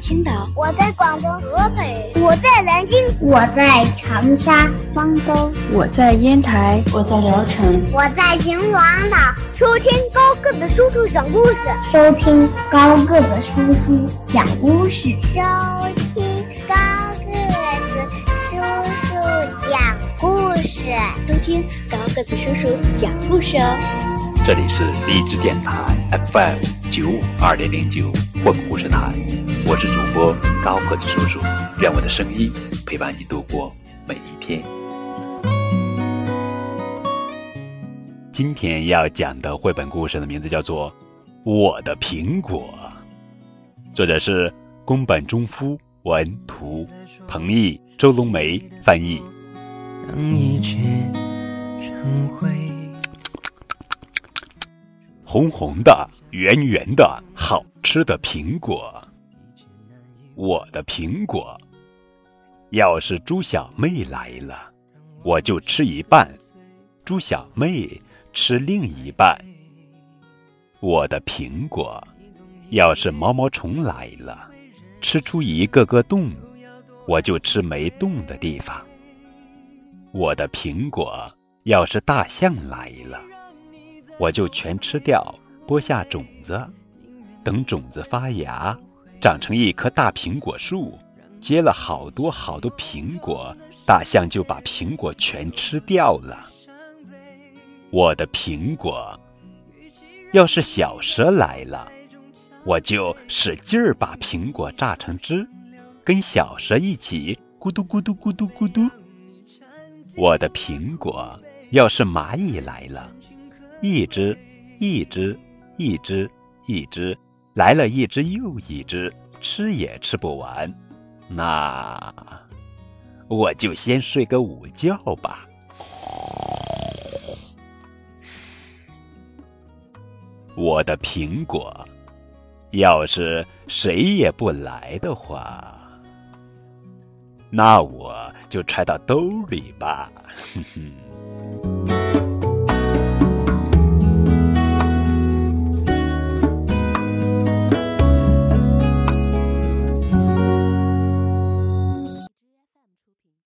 青岛，我在广东河北，我在南京，我在长沙、方舟，我在烟台，我在聊城，我在秦皇岛。收听高个子叔叔讲故事，收听高个子叔叔讲故事，收听高个子叔叔讲故事，收听高个子叔叔讲故事哦。这里是荔枝电台 FM 九五二点零九混故事台，我是主播高个子叔叔，愿我的声音陪伴你度过每一天。今天要讲的绘本故事的名字叫做《我的苹果》，作者是宫本忠夫，文图，彭毅、周龙梅翻译。让一切成灰。红红的、圆圆的、好吃的苹果，我的苹果。要是猪小妹来了，我就吃一半，猪小妹吃另一半。我的苹果。要是毛毛虫来了，吃出一个个洞，我就吃没洞的地方。我的苹果。要是大象来了。我就全吃掉，播下种子，等种子发芽，长成一棵大苹果树，结了好多好多苹果，大象就把苹果全吃掉了。我的苹果，要是小蛇来了，我就使劲儿把苹果榨成汁，跟小蛇一起咕嘟咕嘟咕嘟咕嘟。我的苹果，要是蚂蚁来了。一只，一只，一只，一只，来了一只又一只，吃也吃不完。那我就先睡个午觉吧。我的苹果，要是谁也不来的话，那我就揣到兜里吧。哼哼。